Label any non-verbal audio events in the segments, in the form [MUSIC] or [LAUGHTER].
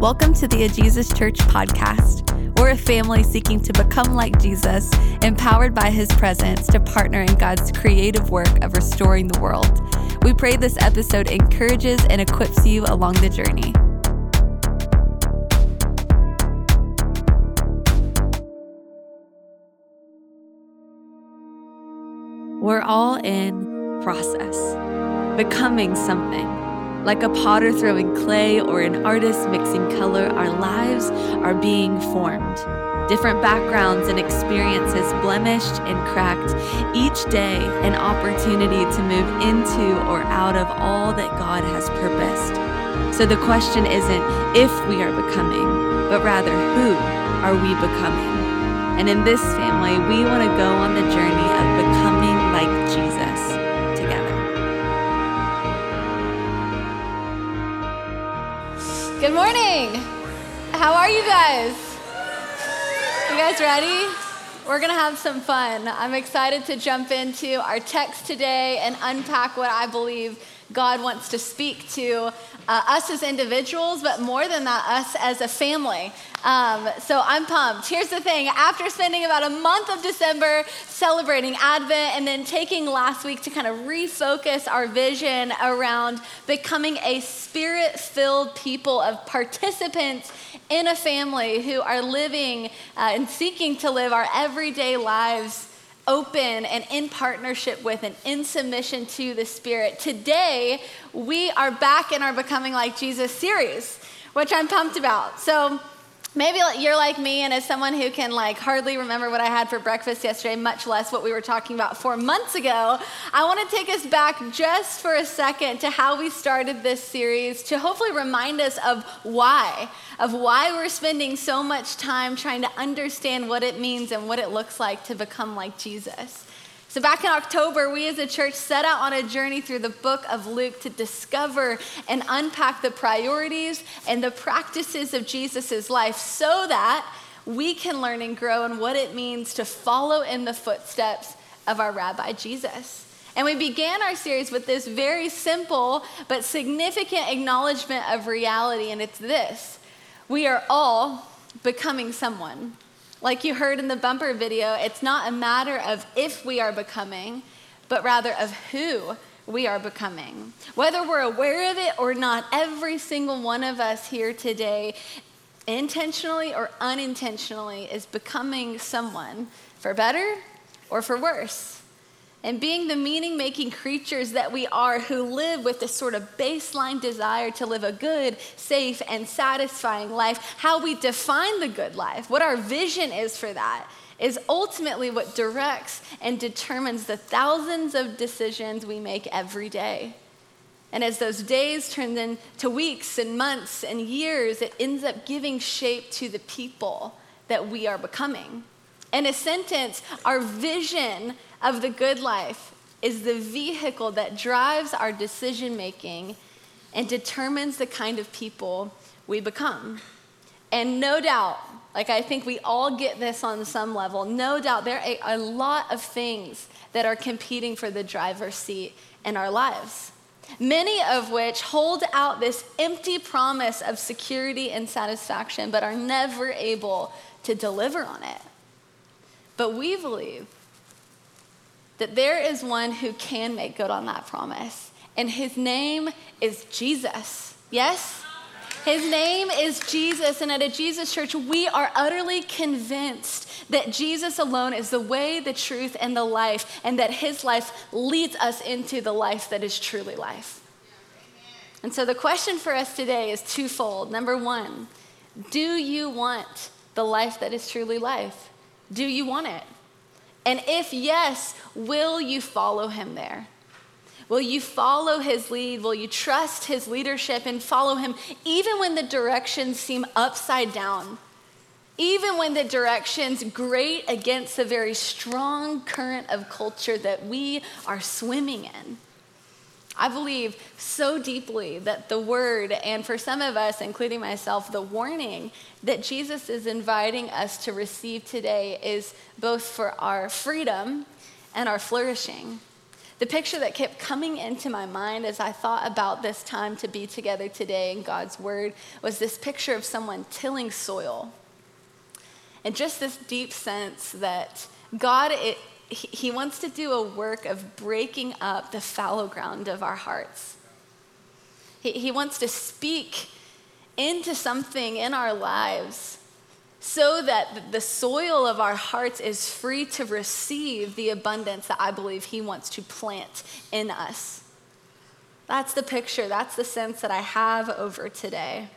Welcome to the A Jesus Church podcast. We're a family seeking to become like Jesus, empowered by his presence to partner in God's creative work of restoring the world. We pray this episode encourages and equips you along the journey. We're all in process, becoming something. Like a potter throwing clay or an artist mixing color, our lives are being formed. Different backgrounds and experiences blemished and cracked. Each day, an opportunity to move into or out of all that God has purposed. So the question isn't if we are becoming, but rather who are we becoming? And in this family, we want to go on the journey of becoming like Jesus. Good morning. How are you guys? You guys ready? We're going to have some fun. I'm excited to jump into our text today and unpack what I believe God wants to speak to uh, us as individuals, but more than that, us as a family. Um, so I'm pumped. Here's the thing after spending about a month of December celebrating Advent and then taking last week to kind of refocus our vision around becoming a spirit filled people of participants in a family who are living uh, and seeking to live our everyday lives open and in partnership with and in submission to the Spirit. Today, we are back in our Becoming Like Jesus series, which I'm pumped about. So, Maybe you're like me, and as someone who can like hardly remember what I had for breakfast yesterday, much less what we were talking about four months ago, I want to take us back just for a second to how we started this series to hopefully remind us of why, of why we're spending so much time trying to understand what it means and what it looks like to become like Jesus. So, back in October, we as a church set out on a journey through the book of Luke to discover and unpack the priorities and the practices of Jesus' life so that we can learn and grow in what it means to follow in the footsteps of our Rabbi Jesus. And we began our series with this very simple but significant acknowledgement of reality, and it's this we are all becoming someone. Like you heard in the bumper video, it's not a matter of if we are becoming, but rather of who we are becoming. Whether we're aware of it or not, every single one of us here today, intentionally or unintentionally, is becoming someone for better or for worse and being the meaning making creatures that we are who live with this sort of baseline desire to live a good, safe, and satisfying life, how we define the good life, what our vision is for that, is ultimately what directs and determines the thousands of decisions we make every day. And as those days turn into weeks and months and years, it ends up giving shape to the people that we are becoming. In a sentence, our vision of the good life is the vehicle that drives our decision making and determines the kind of people we become. And no doubt, like I think we all get this on some level, no doubt there are a lot of things that are competing for the driver's seat in our lives. Many of which hold out this empty promise of security and satisfaction, but are never able to deliver on it. But we believe that there is one who can make good on that promise, and his name is Jesus. Yes? His name is Jesus, and at a Jesus church, we are utterly convinced that Jesus alone is the way, the truth, and the life, and that his life leads us into the life that is truly life. And so the question for us today is twofold. Number one, do you want the life that is truly life? Do you want it? And if yes, will you follow him there? Will you follow his lead? Will you trust his leadership and follow him even when the directions seem upside down? Even when the directions grate against the very strong current of culture that we are swimming in? I believe so deeply that the word, and for some of us, including myself, the warning that Jesus is inviting us to receive today is both for our freedom and our flourishing. the picture that kept coming into my mind as I thought about this time to be together today in God's Word was this picture of someone tilling soil. And just this deep sense that God, He wants to do a work of breaking up the fallow ground of our hearts. He, he wants to speak into something in our lives so that the soil of our hearts is free to receive the abundance that I believe He wants to plant in us. That's the picture, that's the sense that I have over today.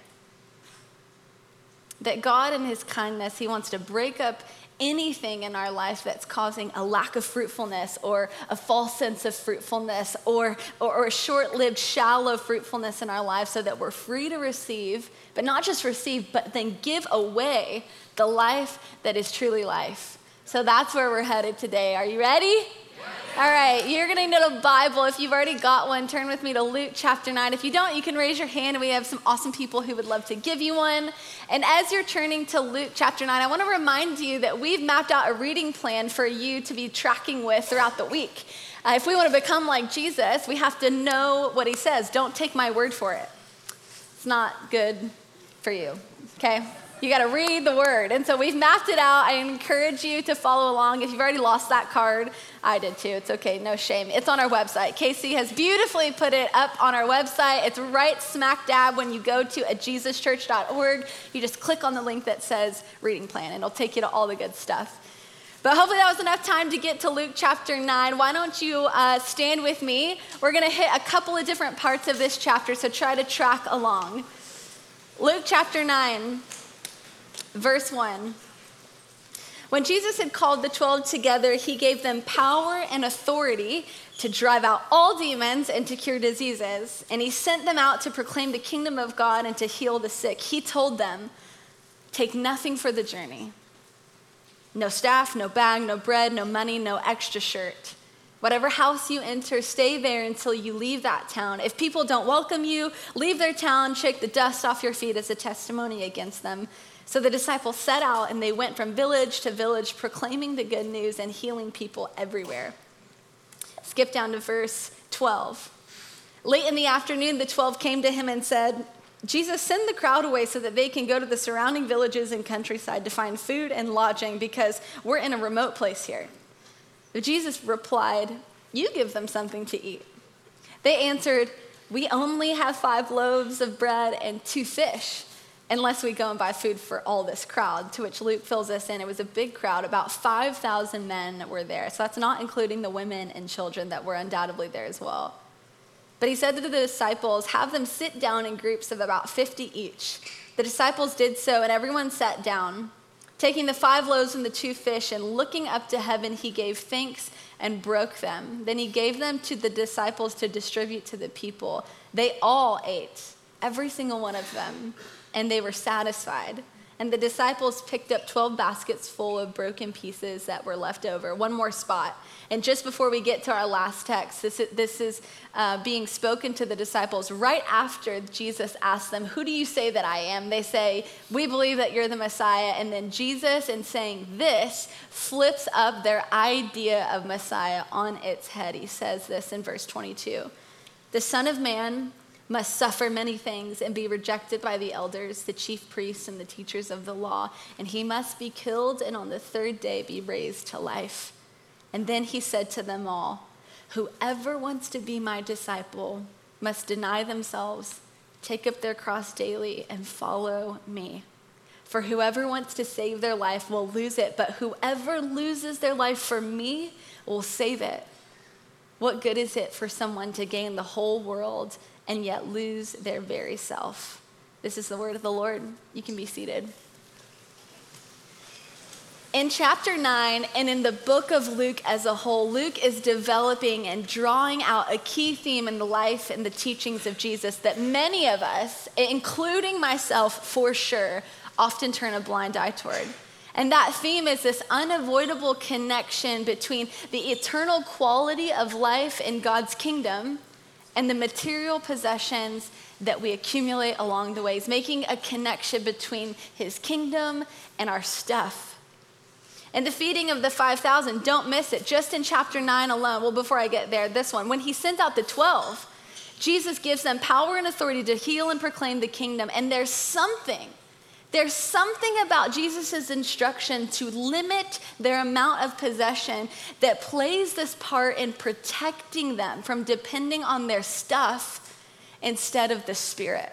That God, in His kindness, He wants to break up anything in our life that's causing a lack of fruitfulness or a false sense of fruitfulness or, or, or a short lived, shallow fruitfulness in our lives so that we're free to receive, but not just receive, but then give away the life that is truly life. So that's where we're headed today. Are you ready? All right, you're going to need a Bible. If you've already got one, turn with me to Luke chapter 9. If you don't, you can raise your hand, we have some awesome people who would love to give you one. And as you're turning to Luke chapter 9, I want to remind you that we've mapped out a reading plan for you to be tracking with throughout the week. Uh, if we want to become like Jesus, we have to know what he says. Don't take my word for it, it's not good for you, okay? You got to read the word. And so we've mapped it out. I encourage you to follow along. If you've already lost that card, I did too. It's okay, no shame. It's on our website. Casey has beautifully put it up on our website. It's right smack dab when you go to ajesuschurch.org. You just click on the link that says reading plan, and it'll take you to all the good stuff. But hopefully that was enough time to get to Luke chapter 9. Why don't you uh, stand with me? We're going to hit a couple of different parts of this chapter, so try to track along. Luke chapter 9. Verse 1. When Jesus had called the 12 together, he gave them power and authority to drive out all demons and to cure diseases. And he sent them out to proclaim the kingdom of God and to heal the sick. He told them, Take nothing for the journey no staff, no bag, no bread, no money, no extra shirt. Whatever house you enter, stay there until you leave that town. If people don't welcome you, leave their town, shake the dust off your feet as a testimony against them. So the disciples set out and they went from village to village proclaiming the good news and healing people everywhere. Skip down to verse 12. Late in the afternoon, the 12 came to him and said, Jesus, send the crowd away so that they can go to the surrounding villages and countryside to find food and lodging because we're in a remote place here. But Jesus replied, You give them something to eat. They answered, We only have five loaves of bread and two fish unless we go and buy food for all this crowd. To which Luke fills us in. It was a big crowd. About 5,000 men were there. So that's not including the women and children that were undoubtedly there as well. But he said to the disciples, Have them sit down in groups of about 50 each. The disciples did so, and everyone sat down. Taking the five loaves and the two fish and looking up to heaven, he gave thanks and broke them. Then he gave them to the disciples to distribute to the people. They all ate, every single one of them and they were satisfied. And the disciples picked up 12 baskets full of broken pieces that were left over. One more spot. And just before we get to our last text, this is, this is uh, being spoken to the disciples right after Jesus asked them, Who do you say that I am? They say, We believe that you're the Messiah. And then Jesus, in saying this, flips up their idea of Messiah on its head. He says this in verse 22 The Son of Man must suffer many things and be rejected by the elders, the chief priests, and the teachers of the law, and he must be killed and on the third day be raised to life. And then he said to them all, Whoever wants to be my disciple must deny themselves, take up their cross daily, and follow me. For whoever wants to save their life will lose it, but whoever loses their life for me will save it. What good is it for someone to gain the whole world and yet lose their very self. This is the word of the Lord. You can be seated. In chapter 9 and in the book of Luke as a whole, Luke is developing and drawing out a key theme in the life and the teachings of Jesus that many of us, including myself for sure, often turn a blind eye toward. And that theme is this unavoidable connection between the eternal quality of life in God's kingdom and the material possessions that we accumulate along the ways, making a connection between his kingdom and our stuff. And the feeding of the 5,000, don't miss it. Just in chapter 9 alone, well, before I get there, this one, when he sent out the 12, Jesus gives them power and authority to heal and proclaim the kingdom. And there's something, there's something about Jesus' instruction to limit their amount of possession that plays this part in protecting them from depending on their stuff instead of the Spirit.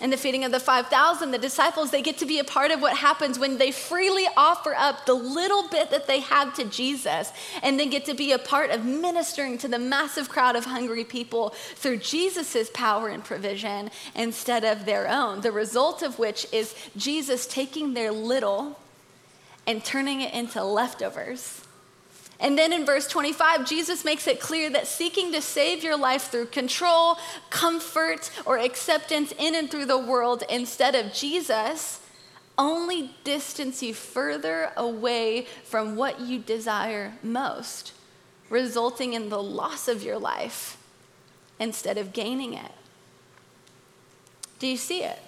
In the feeding of the 5,000, the disciples, they get to be a part of what happens when they freely offer up the little bit that they have to Jesus and then get to be a part of ministering to the massive crowd of hungry people through Jesus' power and provision instead of their own. The result of which is Jesus taking their little and turning it into leftovers and then in verse 25, Jesus makes it clear that seeking to save your life through control, comfort, or acceptance in and through the world instead of Jesus only distance you further away from what you desire most, resulting in the loss of your life instead of gaining it. Do you see it?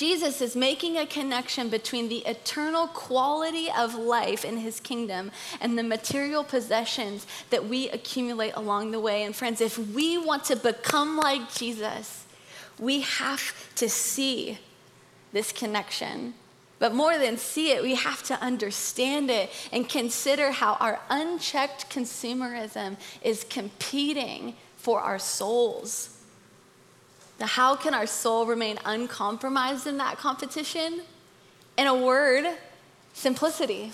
Jesus is making a connection between the eternal quality of life in his kingdom and the material possessions that we accumulate along the way. And friends, if we want to become like Jesus, we have to see this connection. But more than see it, we have to understand it and consider how our unchecked consumerism is competing for our souls how can our soul remain uncompromised in that competition? In a word, simplicity.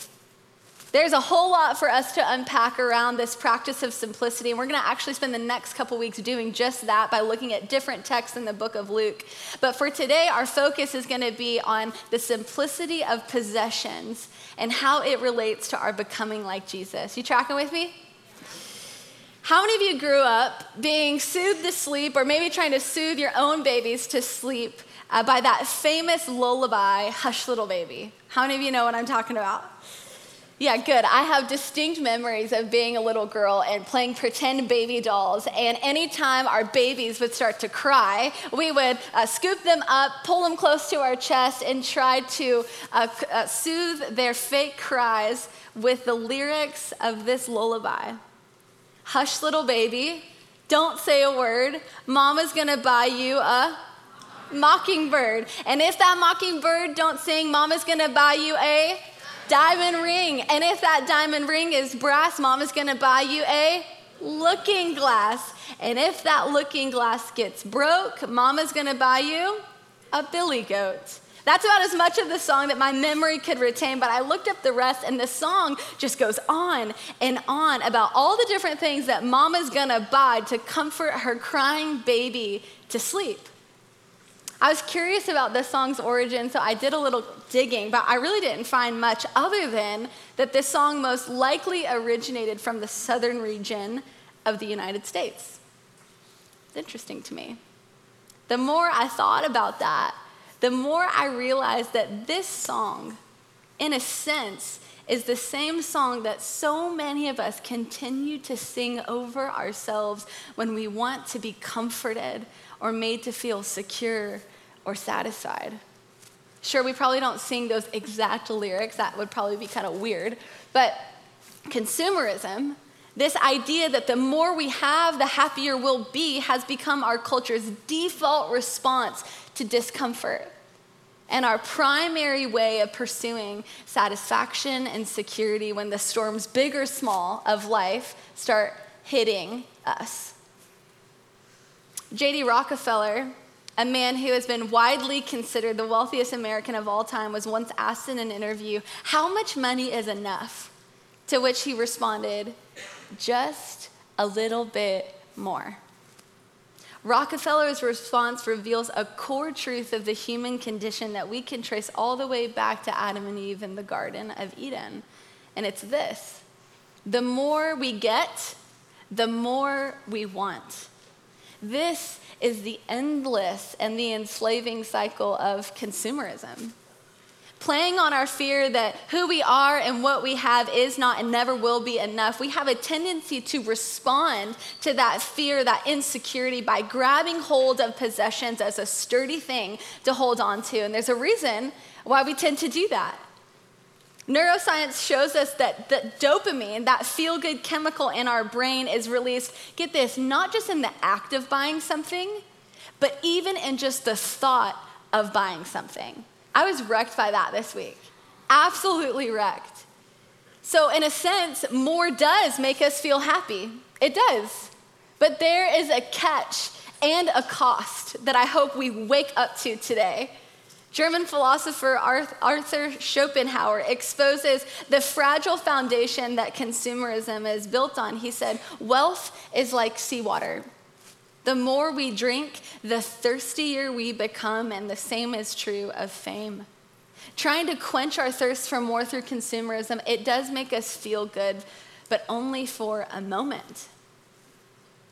There's a whole lot for us to unpack around this practice of simplicity, and we're going to actually spend the next couple weeks doing just that by looking at different texts in the book of Luke. But for today, our focus is going to be on the simplicity of possessions and how it relates to our becoming like Jesus. You tracking with me? How many of you grew up being soothed to sleep or maybe trying to soothe your own babies to sleep uh, by that famous lullaby, Hush Little Baby? How many of you know what I'm talking about? Yeah, good. I have distinct memories of being a little girl and playing pretend baby dolls. And anytime our babies would start to cry, we would uh, scoop them up, pull them close to our chest, and try to uh, uh, soothe their fake cries with the lyrics of this lullaby. Hush, little baby, don't say a word. Mama's gonna buy you a mockingbird. And if that mockingbird don't sing, Mama's gonna buy you a diamond ring. And if that diamond ring is brass, Mama's gonna buy you a looking glass. And if that looking glass gets broke, Mama's gonna buy you a billy goat. That's about as much of the song that my memory could retain, but I looked up the rest, and the song just goes on and on about all the different things that mama's gonna buy to comfort her crying baby to sleep. I was curious about this song's origin, so I did a little digging, but I really didn't find much other than that this song most likely originated from the southern region of the United States. It's interesting to me. The more I thought about that, the more I realized that this song, in a sense, is the same song that so many of us continue to sing over ourselves when we want to be comforted or made to feel secure or satisfied. Sure, we probably don't sing those exact lyrics, that would probably be kind of weird, but consumerism, this idea that the more we have, the happier we'll be, has become our culture's default response to discomfort and our primary way of pursuing satisfaction and security when the storms, big or small, of life start hitting us. J.D. Rockefeller, a man who has been widely considered the wealthiest American of all time, was once asked in an interview, How much money is enough? To which he responded, Just a little bit more. Rockefeller's response reveals a core truth of the human condition that we can trace all the way back to Adam and Eve in the Garden of Eden. And it's this the more we get, the more we want. This is the endless and the enslaving cycle of consumerism playing on our fear that who we are and what we have is not and never will be enough, we have a tendency to respond to that fear, that insecurity by grabbing hold of possessions as a sturdy thing to hold on to. And there's a reason why we tend to do that. Neuroscience shows us that, that dopamine, that feel good chemical in our brain, is released, get this, not just in the act of buying something, but even in just the thought of buying something. I was wrecked by that this week. Absolutely wrecked. So, in a sense, more does make us feel happy. It does. But there is a catch and a cost that I hope we wake up to today. German philosopher Arthur Schopenhauer exposes the fragile foundation that consumerism is built on. He said, Wealth is like seawater. The more we drink, the thirstier we become, and the same is true of fame. Trying to quench our thirst for more through consumerism, it does make us feel good, but only for a moment.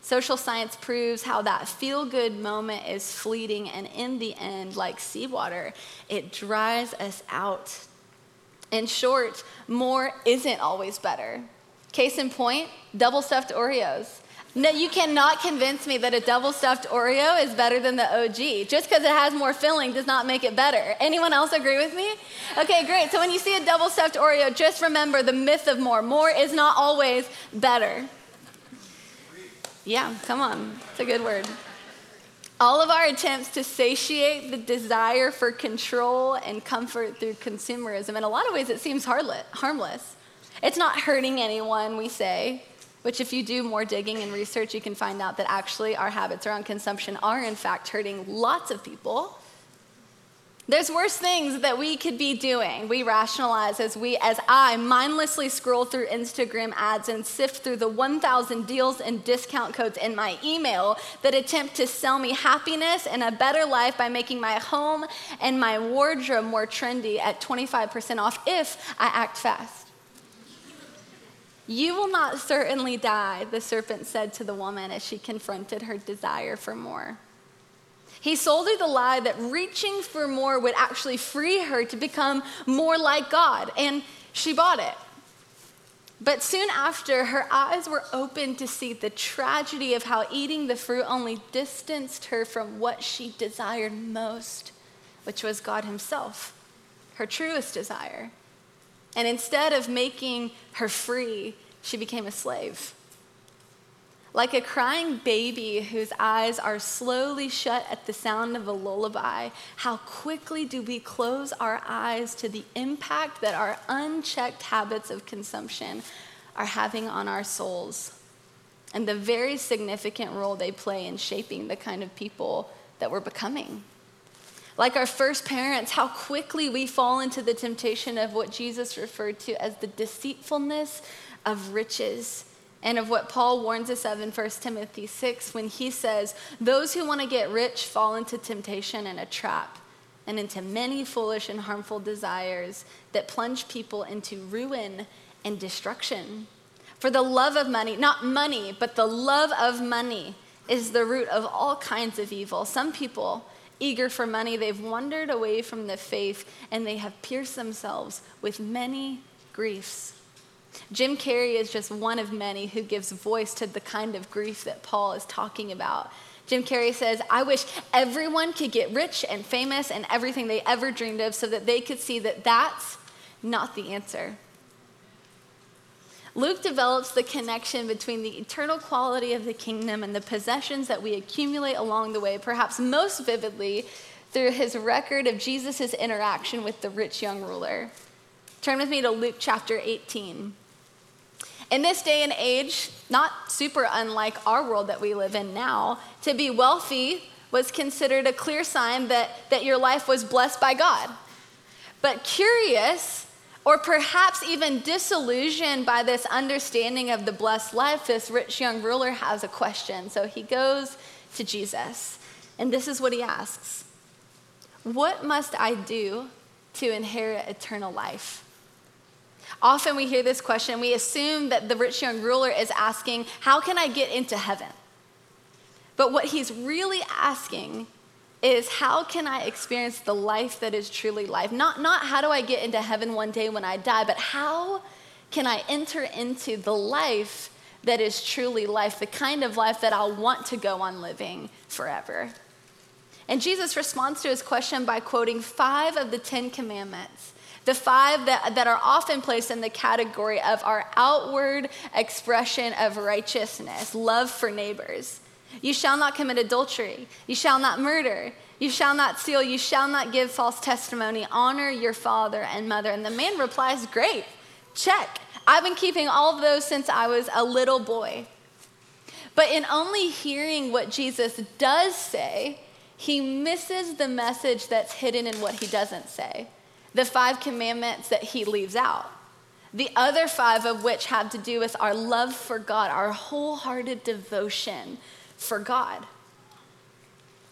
Social science proves how that feel good moment is fleeting, and in the end, like seawater, it dries us out. In short, more isn't always better. Case in point, double stuffed Oreos. No, you cannot convince me that a double stuffed Oreo is better than the OG. Just because it has more filling does not make it better. Anyone else agree with me? Okay, great. So when you see a double stuffed Oreo, just remember the myth of more. More is not always better. Yeah, come on. It's a good word. All of our attempts to satiate the desire for control and comfort through consumerism, in a lot of ways, it seems harmless. It's not hurting anyone, we say, which, if you do more digging and research, you can find out that actually our habits around consumption are, in fact, hurting lots of people. There's worse things that we could be doing. We rationalize as we as I mindlessly scroll through Instagram ads and sift through the 1000 deals and discount codes in my email that attempt to sell me happiness and a better life by making my home and my wardrobe more trendy at 25% off if I act fast. You will not certainly die, the serpent said to the woman as she confronted her desire for more. He sold her the lie that reaching for more would actually free her to become more like God, and she bought it. But soon after, her eyes were opened to see the tragedy of how eating the fruit only distanced her from what she desired most, which was God Himself, her truest desire. And instead of making her free, she became a slave. Like a crying baby whose eyes are slowly shut at the sound of a lullaby, how quickly do we close our eyes to the impact that our unchecked habits of consumption are having on our souls and the very significant role they play in shaping the kind of people that we're becoming. Like our first parents, how quickly we fall into the temptation of what Jesus referred to as the deceitfulness of riches and of what Paul warns us of in 1 Timothy 6 when he says, Those who want to get rich fall into temptation and a trap, and into many foolish and harmful desires that plunge people into ruin and destruction. For the love of money, not money, but the love of money, is the root of all kinds of evil. Some people, eager for money, they've wandered away from the faith and they have pierced themselves with many griefs. Jim Carrey is just one of many who gives voice to the kind of grief that Paul is talking about. Jim Carrey says, I wish everyone could get rich and famous and everything they ever dreamed of so that they could see that that's not the answer. Luke develops the connection between the eternal quality of the kingdom and the possessions that we accumulate along the way, perhaps most vividly through his record of Jesus' interaction with the rich young ruler. Turn with me to Luke chapter 18. In this day and age, not super unlike our world that we live in now, to be wealthy was considered a clear sign that, that your life was blessed by God. But curious, or perhaps even disillusioned by this understanding of the blessed life, this rich young ruler has a question. So he goes to Jesus, and this is what he asks What must I do to inherit eternal life? Often we hear this question, we assume that the rich young ruler is asking, How can I get into heaven? But what he's really asking is, How can I experience the life that is truly life? Not, not how do I get into heaven one day when I die, but how can I enter into the life that is truly life, the kind of life that I'll want to go on living forever? And Jesus responds to his question by quoting five of the Ten Commandments The five that, that are often placed in the category of our outward expression of righteousness, love for neighbors. You shall not commit adultery. You shall not murder. You shall not steal. You shall not give false testimony. Honor your father and mother. And the man replies, Great, check. I've been keeping all of those since I was a little boy. But in only hearing what Jesus does say, he misses the message that's hidden in what he doesn't say the five commandments that he leaves out. The other five of which have to do with our love for God, our wholehearted devotion for God.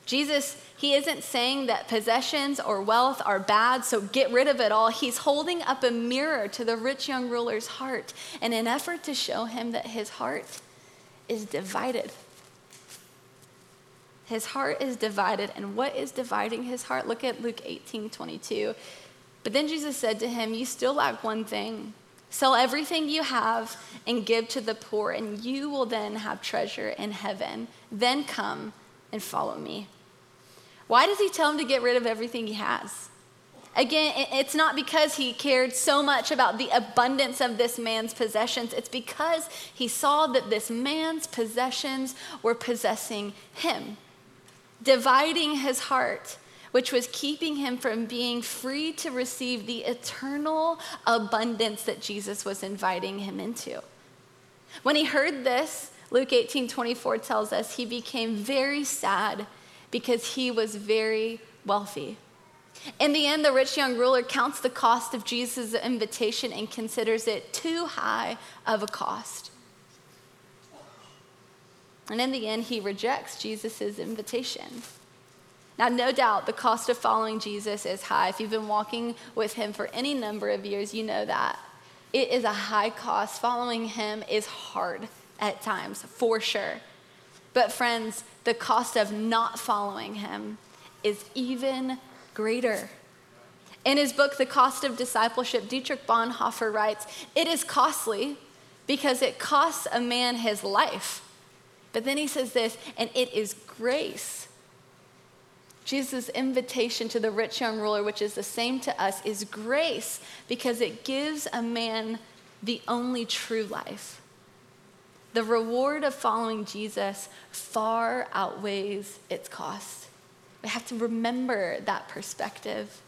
Jesus, he isn't saying that possessions or wealth are bad, so get rid of it all. He's holding up a mirror to the rich young ruler's heart in an effort to show him that his heart is divided. His heart is divided. And what is dividing his heart? Look at Luke 18 22. But then Jesus said to him, You still lack one thing. Sell everything you have and give to the poor, and you will then have treasure in heaven. Then come and follow me. Why does he tell him to get rid of everything he has? Again, it's not because he cared so much about the abundance of this man's possessions. It's because he saw that this man's possessions were possessing him, dividing his heart, which was keeping him from being free to receive the eternal abundance that Jesus was inviting him into. When he heard this, Luke 18 24 tells us he became very sad because he was very wealthy. In the end, the rich young ruler counts the cost of Jesus' invitation and considers it too high of a cost. And in the end, he rejects Jesus' invitation. Now, no doubt the cost of following Jesus is high. If you've been walking with him for any number of years, you know that. It is a high cost. Following him is hard at times, for sure. But, friends, the cost of not following him is even greater. In his book, The Cost of Discipleship, Dietrich Bonhoeffer writes It is costly because it costs a man his life. But then he says this, and it is grace. Jesus' invitation to the rich young ruler, which is the same to us, is grace because it gives a man the only true life. The reward of following Jesus far outweighs its cost. We have to remember that perspective.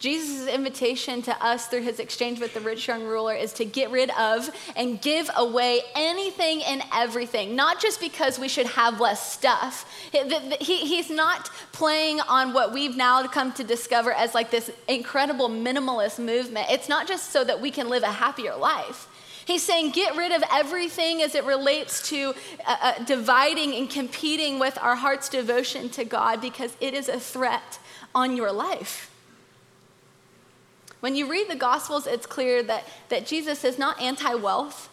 Jesus' invitation to us through his exchange with the rich young ruler is to get rid of and give away anything and everything, not just because we should have less stuff. He, he's not playing on what we've now come to discover as like this incredible minimalist movement. It's not just so that we can live a happier life. He's saying, get rid of everything as it relates to uh, uh, dividing and competing with our heart's devotion to God because it is a threat on your life. When you read the Gospels, it's clear that, that Jesus is not anti wealth,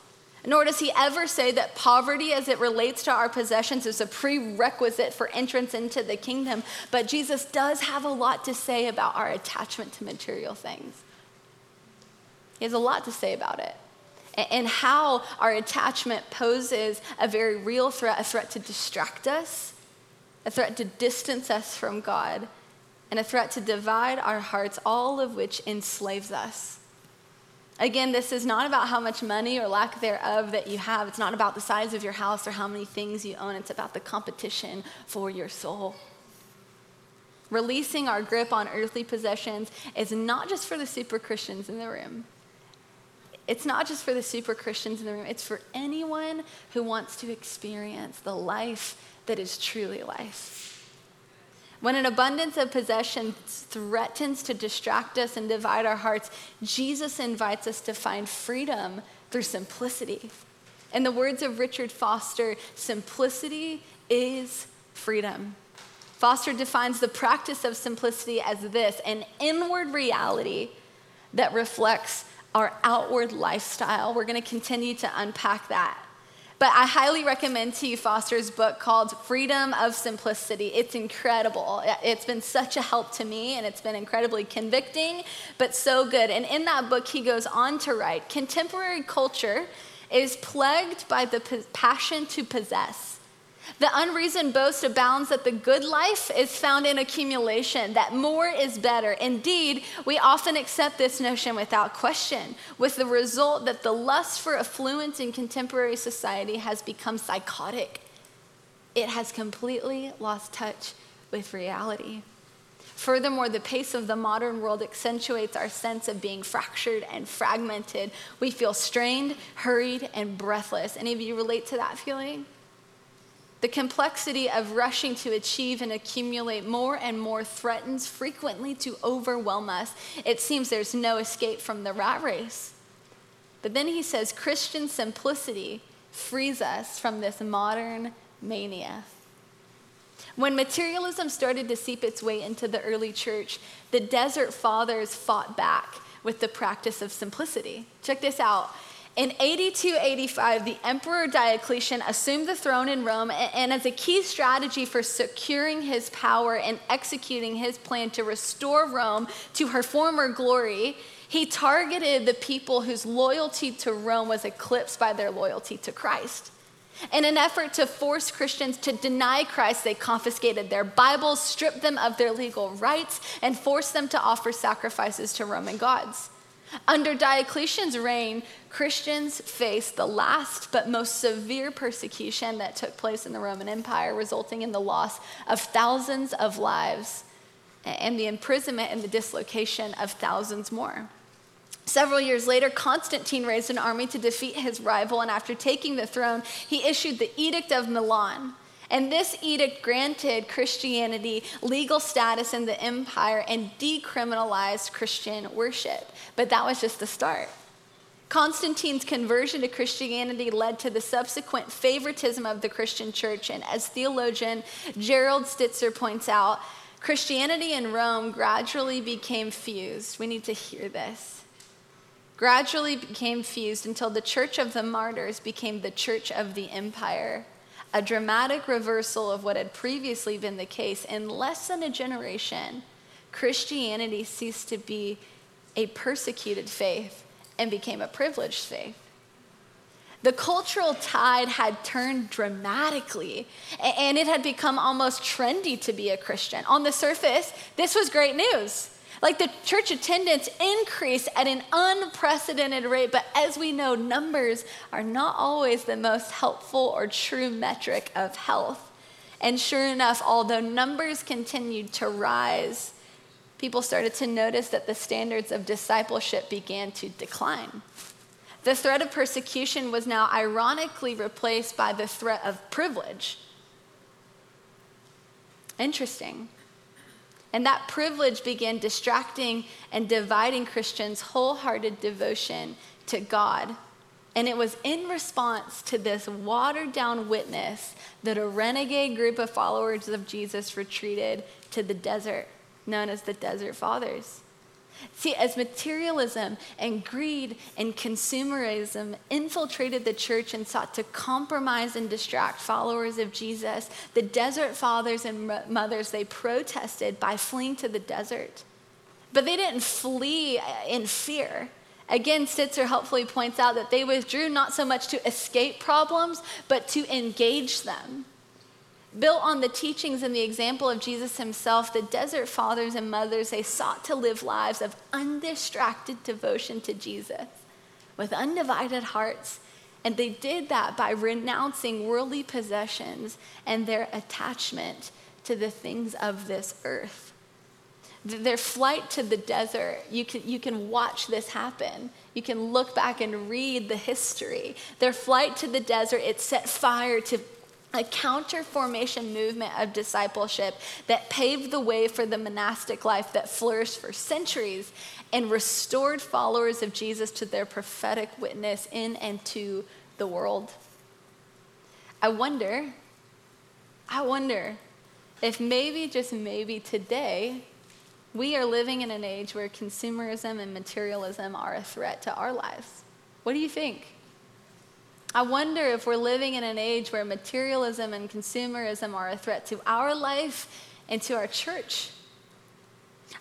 nor does he ever say that poverty as it relates to our possessions is a prerequisite for entrance into the kingdom. But Jesus does have a lot to say about our attachment to material things. He has a lot to say about it and how our attachment poses a very real threat a threat to distract us, a threat to distance us from God, and a threat to divide our hearts, all of which enslaves us. Again, this is not about how much money or lack thereof that you have. It's not about the size of your house or how many things you own. It's about the competition for your soul. Releasing our grip on earthly possessions is not just for the super Christians in the room. It's not just for the super Christians in the room, it's for anyone who wants to experience the life that is truly life. When an abundance of possessions threatens to distract us and divide our hearts, Jesus invites us to find freedom through simplicity. In the words of Richard Foster, simplicity is freedom. Foster defines the practice of simplicity as this an inward reality that reflects our outward lifestyle. We're going to continue to unpack that. But I highly recommend you Foster's book called Freedom of Simplicity. It's incredible. It's been such a help to me and it's been incredibly convicting, but so good. And in that book, he goes on to write Contemporary culture is plagued by the passion to possess. The unreasoned boast abounds that the good life is found in accumulation, that more is better. Indeed, we often accept this notion without question, with the result that the lust for affluence in contemporary society has become psychotic. It has completely lost touch with reality. Furthermore, the pace of the modern world accentuates our sense of being fractured and fragmented. We feel strained, hurried, and breathless. Any of you relate to that feeling? The complexity of rushing to achieve and accumulate more and more threatens frequently to overwhelm us. It seems there's no escape from the rat race. But then he says Christian simplicity frees us from this modern mania. When materialism started to seep its way into the early church, the desert fathers fought back with the practice of simplicity. Check this out. In 82 85, the Emperor Diocletian assumed the throne in Rome, and as a key strategy for securing his power and executing his plan to restore Rome to her former glory, he targeted the people whose loyalty to Rome was eclipsed by their loyalty to Christ. In an effort to force Christians to deny Christ, they confiscated their Bibles, stripped them of their legal rights, and forced them to offer sacrifices to Roman gods. Under Diocletian's reign, Christians faced the last but most severe persecution that took place in the Roman Empire, resulting in the loss of thousands of lives and the imprisonment and the dislocation of thousands more. Several years later, Constantine raised an army to defeat his rival, and after taking the throne, he issued the Edict of Milan. And this edict granted Christianity legal status in the empire and decriminalized Christian worship. But that was just the start. Constantine's conversion to Christianity led to the subsequent favoritism of the Christian church. And as theologian Gerald Sittser points out, Christianity in Rome gradually became fused. We need to hear this gradually became fused until the Church of the Martyrs became the Church of the Empire, a dramatic reversal of what had previously been the case. In less than a generation, Christianity ceased to be a persecuted faith and became a privileged faith. The cultural tide had turned dramatically, and it had become almost trendy to be a Christian. On the surface, this was great news. Like the church attendance increased at an unprecedented rate, but as we know, numbers are not always the most helpful or true metric of health. And sure enough, although numbers continued to rise, people started to notice that the standards of discipleship began to decline. The threat of persecution was now ironically replaced by the threat of privilege. Interesting. And that privilege began distracting and dividing Christians' wholehearted devotion to God. And it was in response to this watered down witness that a renegade group of followers of Jesus retreated to the desert, known as the Desert Fathers. See, as materialism and greed and consumerism infiltrated the church and sought to compromise and distract followers of Jesus, the desert fathers and mothers, they protested by fleeing to the desert. But they didn't flee uh, in fear. Again, Sittser helpfully points out that they withdrew not so much to escape problems, but to engage them. Built on the teachings and the example of Jesus himself, the desert fathers and mothers, they sought to live lives of undistracted devotion to Jesus with undivided hearts. And they did that by renouncing worldly possessions and their attachment to the things of this earth. Their flight to the desert, you can, you can watch this happen. You can look back and read the history. Their flight to the desert, it set fire to a counter formation movement of discipleship that paved the way for the monastic life that flourished for centuries and restored followers of Jesus to their prophetic witness in and to the world. I wonder, I wonder if maybe, just maybe today, we are living in an age where consumerism and materialism are a threat to our lives. What do you think? I wonder if we're living in an age where materialism and consumerism are a threat to our life and to our church.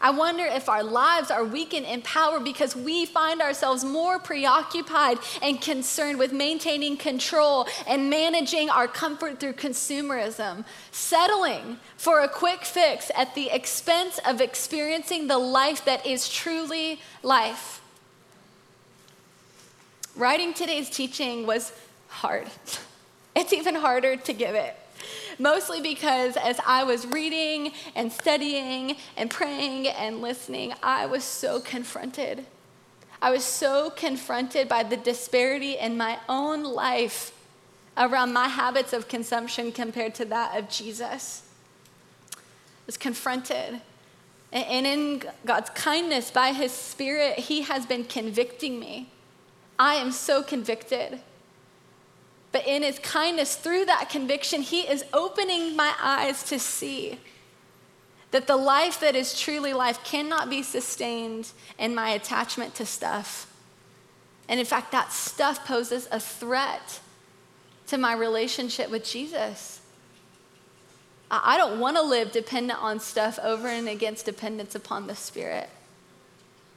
I wonder if our lives are weakened in power because we find ourselves more preoccupied and concerned with maintaining control and managing our comfort through consumerism, settling for a quick fix at the expense of experiencing the life that is truly life. Writing today's teaching was hard. [LAUGHS] It's even harder to give it. Mostly because as I was reading and studying and praying and listening, I was so confronted. I was so confronted by the disparity in my own life around my habits of consumption compared to that of Jesus. I was confronted. And in God's kindness, by His Spirit, He has been convicting me. I am so convicted. But in his kindness, through that conviction, he is opening my eyes to see that the life that is truly life cannot be sustained in my attachment to stuff. And in fact, that stuff poses a threat to my relationship with Jesus. I don't want to live dependent on stuff over and against dependence upon the Spirit.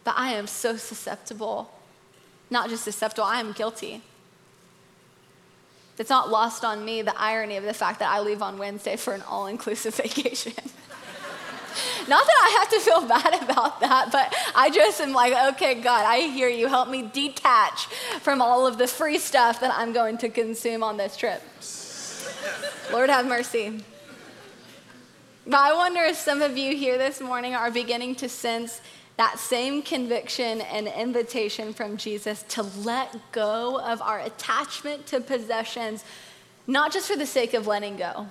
But I am so susceptible. Not just susceptible, I am guilty. It's not lost on me the irony of the fact that I leave on Wednesday for an all inclusive [LAUGHS] vacation. Not that I have to feel bad about that, but I just am like, okay, God, I hear you. Help me detach from all of the free stuff that I'm going to consume on this trip. Lord, have mercy. But I wonder if some of you here this morning are beginning to sense that same conviction and invitation from Jesus to let go of our attachment to possessions, not just for the sake of letting go,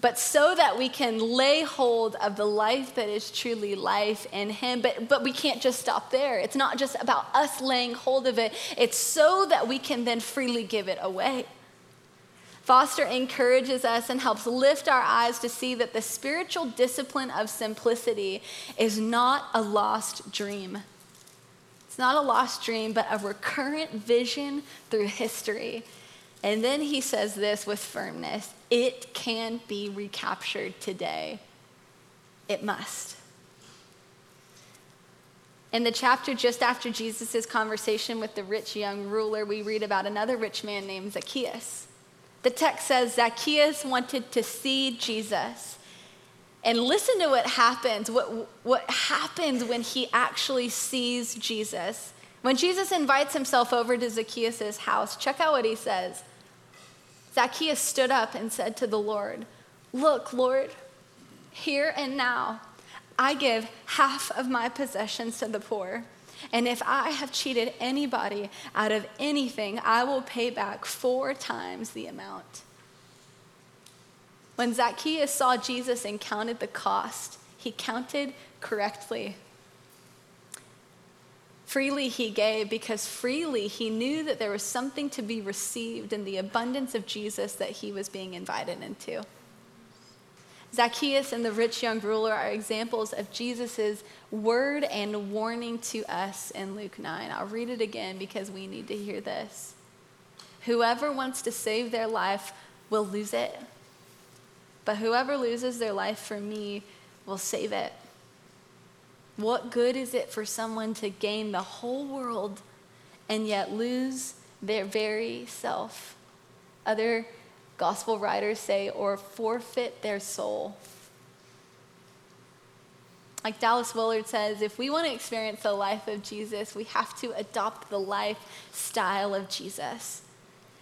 but so that we can lay hold of the life that is truly life in Him. But, but we can't just stop there. It's not just about us laying hold of it, it's so that we can then freely give it away. Foster encourages us and helps lift our eyes to see that the spiritual discipline of simplicity is not a lost dream. It's not a lost dream, but a recurrent vision through history. And then he says this with firmness it can be recaptured today. It must. In the chapter just after Jesus' conversation with the rich young ruler, we read about another rich man named Zacchaeus. The text says Zacchaeus wanted to see Jesus. And listen to what happens, what, what happens when he actually sees Jesus. When Jesus invites himself over to Zacchaeus' house, check out what he says. Zacchaeus stood up and said to the Lord, Look, Lord, here and now, I give half of my possessions to the poor. And if I have cheated anybody out of anything, I will pay back four times the amount. When Zacchaeus saw Jesus and counted the cost, he counted correctly. Freely he gave because freely he knew that there was something to be received in the abundance of Jesus that he was being invited into. Zacchaeus and the rich young ruler are examples of Jesus' word and warning to us in Luke 9. I'll read it again because we need to hear this. Whoever wants to save their life will lose it, but whoever loses their life for me will save it. What good is it for someone to gain the whole world and yet lose their very self? Other gospel writers say, or forfeit their soul. Like Dallas Willard says, if we want to experience the life of Jesus, we have to adopt the lifestyle of Jesus.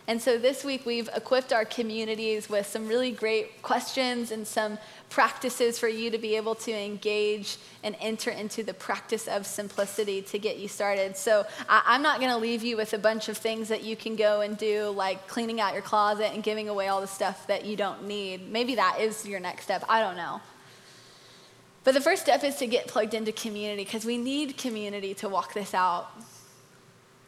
And so this week we've equipped our communities with some really great questions and some practices for you to be able to engage and enter into the practice of simplicity to get you started. So I, am not going to leave you with a bunch of things that you can go and do, like cleaning out your closet and giving away all the stuff that you don't need. Maybe that is your next step. I don't know. But the first step is to get plugged into community because we need community to walk this out.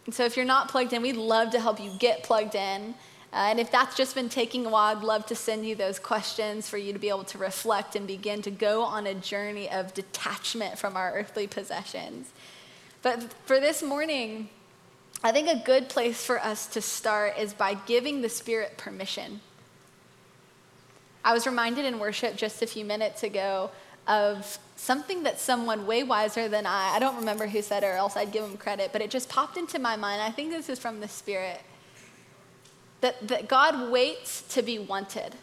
And so if you're not plugged in, we'd love to help you get plugged in. Uh, and if that's just been taking a while, I'd love to send you those questions for you to be able to reflect and begin to go on a journey of detachment from our earthly possessions. But for this morning, I think a good place for us to start is by giving the Spirit permission. I was reminded in worship just a few minutes ago of something that someone way wiser than I, I don't remember who said it or else I'd give them credit, but it just popped into my mind. I think this is from the Spirit. That, that God waits to be wanted.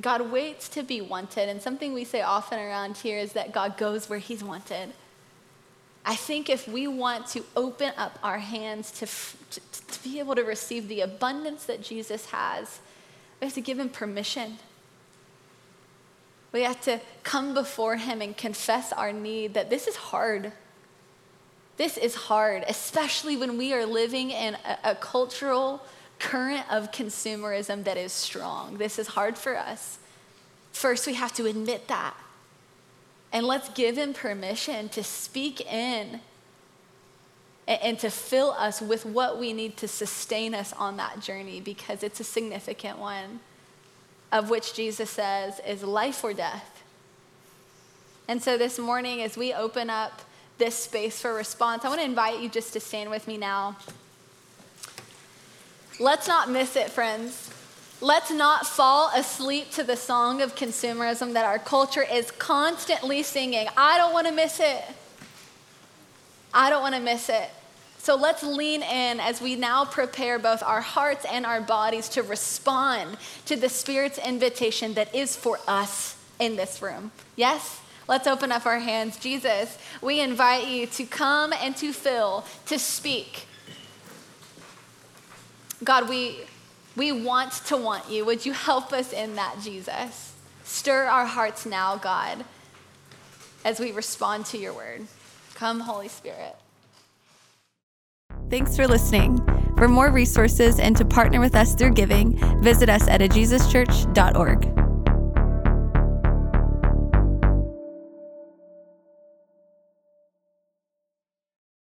God waits to be wanted. And something we say often around here is that God goes where he's wanted. I think if we want to open up our hands to, to, to be able to receive the abundance that Jesus has, we have to give him permission. We have to come before him and confess our need that this is hard. This is hard, especially when we are living in a, a cultural current of consumerism that is strong. This is hard for us. First, we have to admit that. And let's give him permission to speak in and, and to fill us with what we need to sustain us on that journey because it's a significant one, of which Jesus says is life or death. And so this morning, as we open up this space for response, I want to invite you just to stand with me now. Let's not miss it, friends. Let's not fall asleep to the song of consumerism that our culture is constantly singing. I don't want to miss it. I don't want to miss it. So let's lean in as we now prepare both our hearts and our bodies to respond to the Spirit's invitation that is for us in this room. Yes? Let's open up our hands. Jesus, we invite you to come and to fill, to speak God, we, we want to want you. Would you help us in that, Jesus? Stir our hearts now, God, as we respond to your word. Come, Holy Spirit. Thanks for listening. For more resources and to partner with us through giving, visit us at ajesuschurch.org.